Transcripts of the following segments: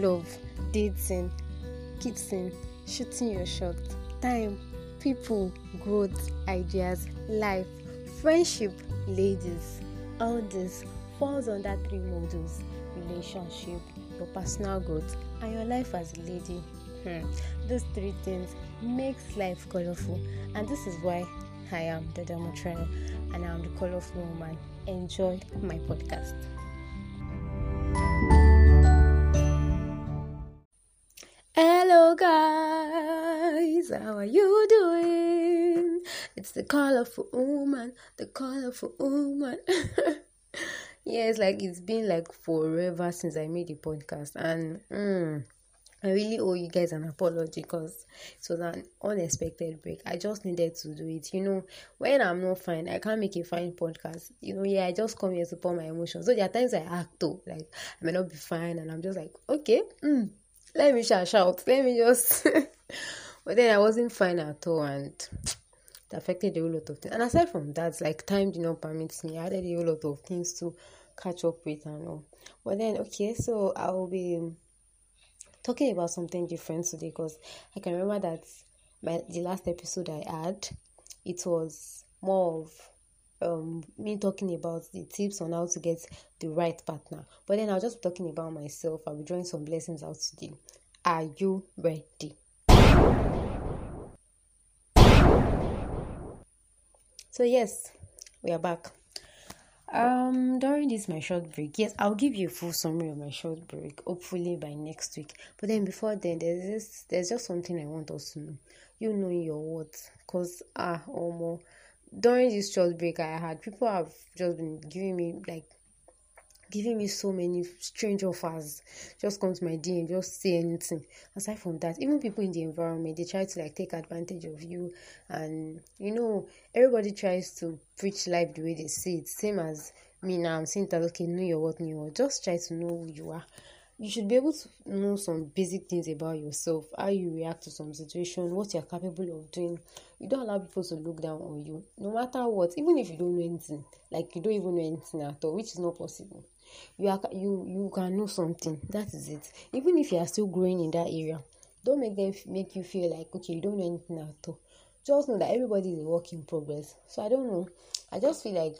love, dating, kissing, shooting your shot, time, people, growth, ideas, life, friendship, ladies. All this falls under three models relationship, your personal growth, and your life as a lady. Hmm. These three things makes life colorful, and this is why I am the Demotrail and I'm the colorful woman. Enjoy my podcast. How are you doing? It's the colorful woman, the colorful woman. yeah, it's like it's been like forever since I made the podcast, and mm, I really owe you guys an apology because it was an unexpected break. I just needed to do it. You know, when I'm not fine, I can't make a fine podcast. You know, yeah, I just come here to pour my emotions. So there are times I act though, like I may not be fine, and I'm just like, okay, mm, let me shout, shout, let me just. but then I wasn't fine at all, and it affected a whole lot of things. And aside from that, like time did not permit me. I had a whole lot of things to catch up with and all. But then, okay, so I will be talking about something different today because I can remember that my the last episode I had it was more of um me talking about the tips on how to get the right partner. But then I'll just be talking about myself. I'll be drawing some blessings out today. Are you ready? So yes, we are back. Um, during this my short break, yes, I'll give you a full summary of my short break, hopefully by next week. But then before then, there's this, there's just something I want us to know. You know your words, cause ah, almost during this short break I had, people have just been giving me like giving me so many strange offers. Just come to my DM, just say anything. Aside from that, even people in the environment, they try to like take advantage of you. And you know, everybody tries to preach life the way they see it. Same as me now, I'm saying that okay, know your what, know. Just try to know who you are. You should be able to know some basic things about yourself, how you react to some situation, what you're capable of doing. You don't allow people to look down on you, no matter what, even if you don't know anything, like you don't even know anything at all, which is not possible you are you you can know something. That is it. Even if you are still growing in that area don't make them make you feel like okay you don't know anything at all. Just know that everybody is a work in progress. So i don't know. I just feel like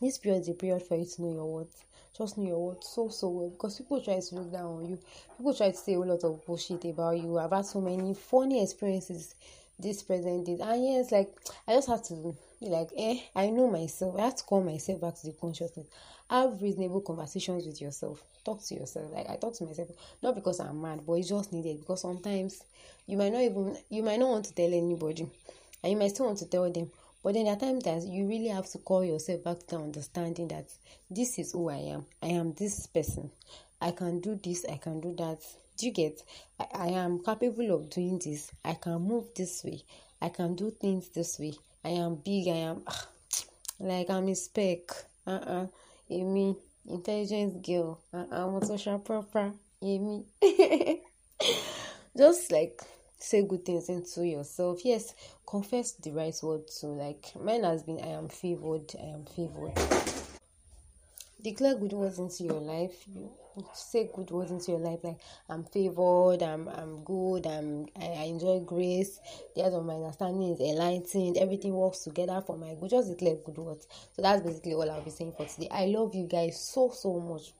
this period is a period for you to know your worth. Just know your worth so so well. Because people try to look down on you. People try to say a lot of bullshit about you. I've had so many funny experiences this present day and yes like i just have to be like eh i know myself. I have to call myself back to the consciousness have reasonable conversations with yourself. Talk to yourself. Like i talk to myself not because i'm mad but it's just needed. Because sometimes you might not even you might not want to tell anybody and you might still want to tell them but then there are times that you really have to call yourself back to the understanding that this is who i am. I am this person. I can do this. I can do that. Do you get? I, I am capable of doing this. I can move this way. I can do things this way i am big i am ah, like i'm a speck uh-uh. Èmi intelligence girl uh-uh. àwọn social proper èmi. Just like say good things into yourself. Yes confess the right word too. Like mine has been i am favored i am favored declare good words into your life. You say good words into your life like i'm favored i'm i'm good i'm i, I enjoy grace. The eyes of my understanding is enlightened. Everything works together for my good. Just declare good words. So that's basically all i'll be saying for today. I love you guys so so much